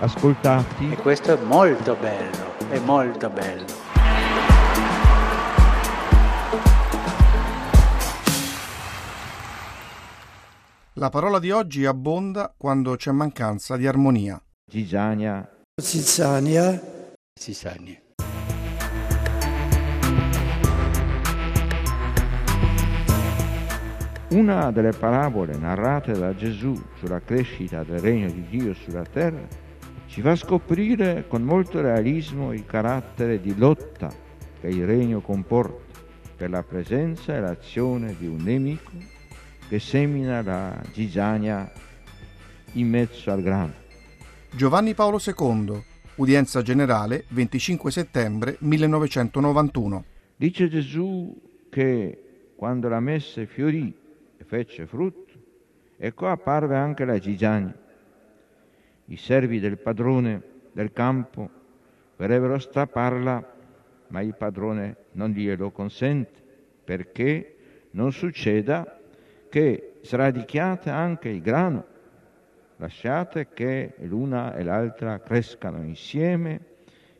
ascoltati. E questo è molto bello, è molto bello. La parola di oggi abbonda quando c'è mancanza di armonia. Gisania, Zizzania, Zizzania. una delle parabole narrate da Gesù sulla crescita del regno di Dio sulla terra ci fa scoprire con molto realismo il carattere di lotta che il regno comporta per la presenza e l'azione di un nemico che semina la zizzania in mezzo al grano. Giovanni Paolo II, udienza generale, 25 settembre 1991. Dice Gesù che quando la messe fiorì e fece frutto, ecco apparve anche la zizzania. I servi del padrone del campo vorrebbero strapparla, ma il padrone non glielo consente, perché non succeda che sradichiate anche il grano, lasciate che l'una e l'altra crescano insieme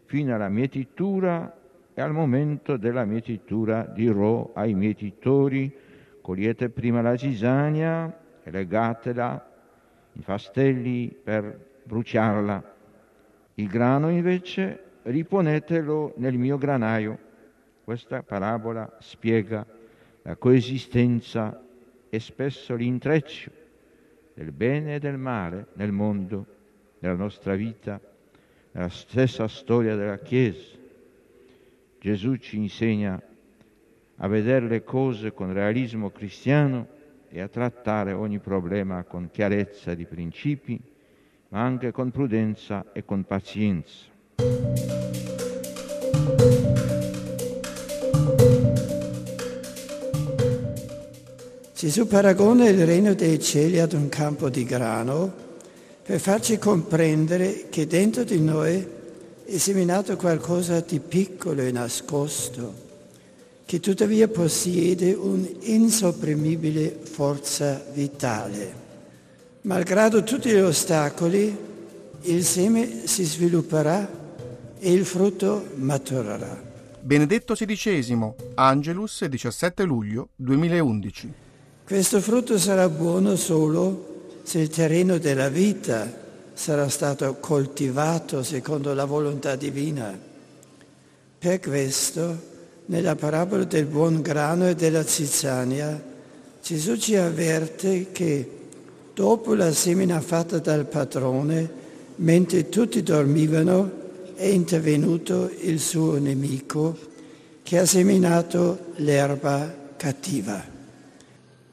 fino alla mietitura e al momento della mietitura dirò ai mietitori cogliete prima la cisania e legatela in fastelli per bruciarla. Il grano invece riponetelo nel mio granaio. Questa parabola spiega la coesistenza e spesso l'intreccio del bene e del male nel mondo, nella nostra vita, nella stessa storia della Chiesa. Gesù ci insegna a vedere le cose con realismo cristiano e a trattare ogni problema con chiarezza di principi, ma anche con prudenza e con pazienza. Gesù paragona il regno dei cieli ad un campo di grano per farci comprendere che dentro di noi è seminato qualcosa di piccolo e nascosto, che tuttavia possiede un'insopprimibile forza vitale. Malgrado tutti gli ostacoli, il seme si svilupperà e il frutto maturerà. Benedetto XVI, Angelus, 17 luglio 2011. Questo frutto sarà buono solo se il terreno della vita sarà stato coltivato secondo la volontà divina. Per questo, nella parabola del buon grano e della zizzania, Gesù ci avverte che dopo la semina fatta dal padrone, mentre tutti dormivano, è intervenuto il suo nemico che ha seminato l'erba cattiva.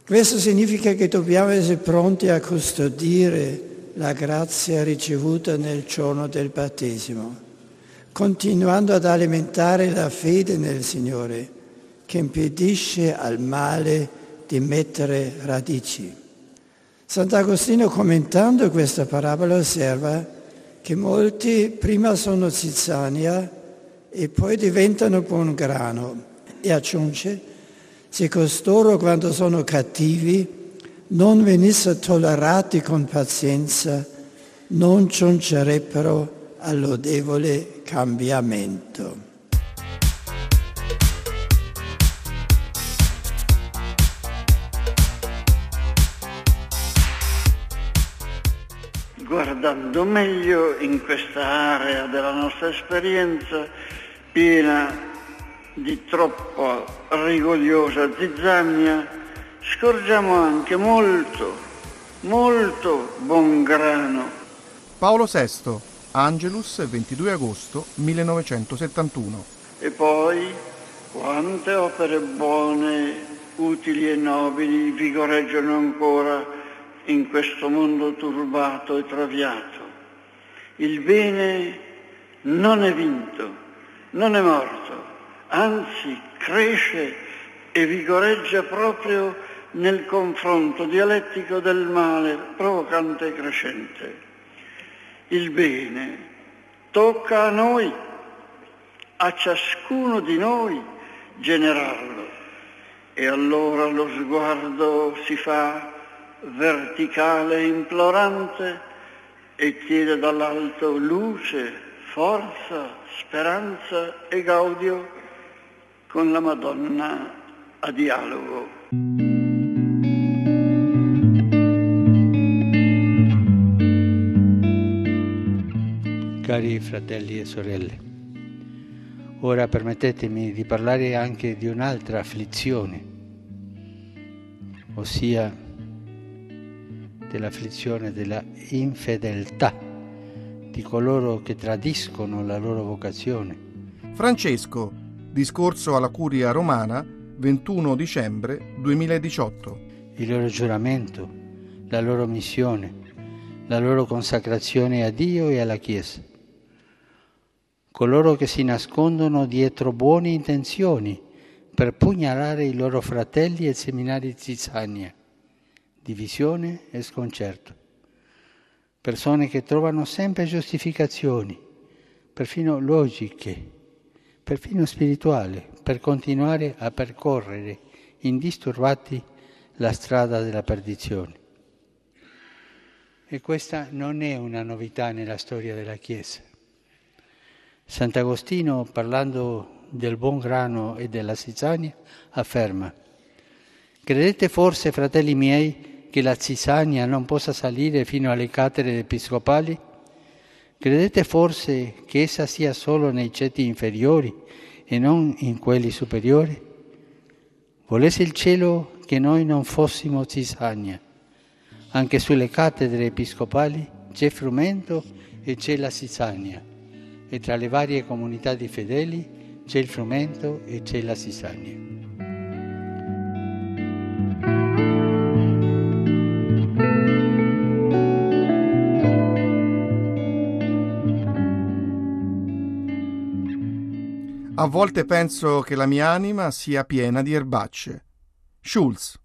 Questo significa che dobbiamo essere pronti a custodire la grazia ricevuta nel giorno del battesimo, continuando ad alimentare la fede nel Signore che impedisce al male di mettere radici. Sant'Agostino commentando questa parabola osserva che molti prima sono zizzania e poi diventano buon grano e aggiunge se costoro quando sono cattivi non venissero tollerati con pazienza, non giungerebbero al lodevole cambiamento. Guardando meglio in questa area della nostra esperienza piena di troppo rigogliosa zizzania, scorgiamo anche molto, molto buon grano. Paolo VI, Angelus, 22 agosto 1971. E poi quante opere buone, utili e nobili vigoreggiano ancora in questo mondo turbato e traviato. Il bene non è vinto, non è morto, anzi cresce e vigoreggia proprio nel confronto dialettico del male provocante e crescente. Il bene tocca a noi, a ciascuno di noi generarlo e allora lo sguardo si fa verticale implorante e chiede dall'alto luce, forza, speranza e gaudio con la Madonna a dialogo. Cari fratelli e sorelle, ora permettetemi di parlare anche di un'altra afflizione, ossia dell'afflizione della infedeltà di coloro che tradiscono la loro vocazione. Francesco, discorso alla Curia Romana, 21 dicembre 2018. Il loro giuramento, la loro missione, la loro consacrazione a Dio e alla Chiesa coloro che si nascondono dietro buone intenzioni per pugnalare i loro fratelli e seminari zizzania, divisione e sconcerto. Persone che trovano sempre giustificazioni, perfino logiche, perfino spirituali, per continuare a percorrere indisturbati la strada della perdizione. E questa non è una novità nella storia della Chiesa. Sant'Agostino, parlando del buon grano e della zizzania, afferma, credete forse, fratelli miei, che la zizzania non possa salire fino alle cattedre episcopali? Credete forse che essa sia solo nei ceti inferiori e non in quelli superiori? Volesse il cielo che noi non fossimo zizzania. Anche sulle cattedre episcopali c'è frumento e c'è la zizzania e tra le varie comunità di fedeli c'è il frumento e c'è la sisagna. A volte penso che la mia anima sia piena di erbacce. Schulz.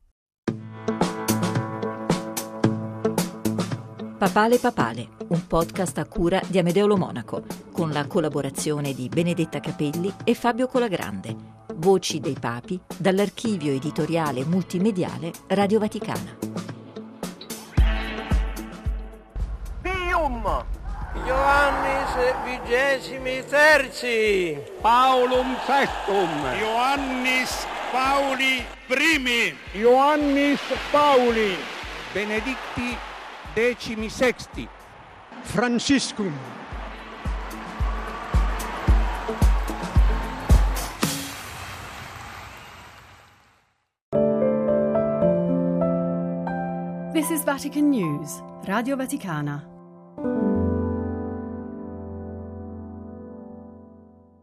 Papale Papale, un podcast a cura di Amedeo Monaco, con la collaborazione di Benedetta Capelli e Fabio Colagrande. Voci dei Papi dall'archivio editoriale multimediale Radio Vaticana. Pium! Ioannis vigesimi terzi. Paulum sextum. Ioannis Pauli primi. Ioannis Pauli. Benedicti decimi sexti. Franciscum. This is Vatican News, Radio Vaticana.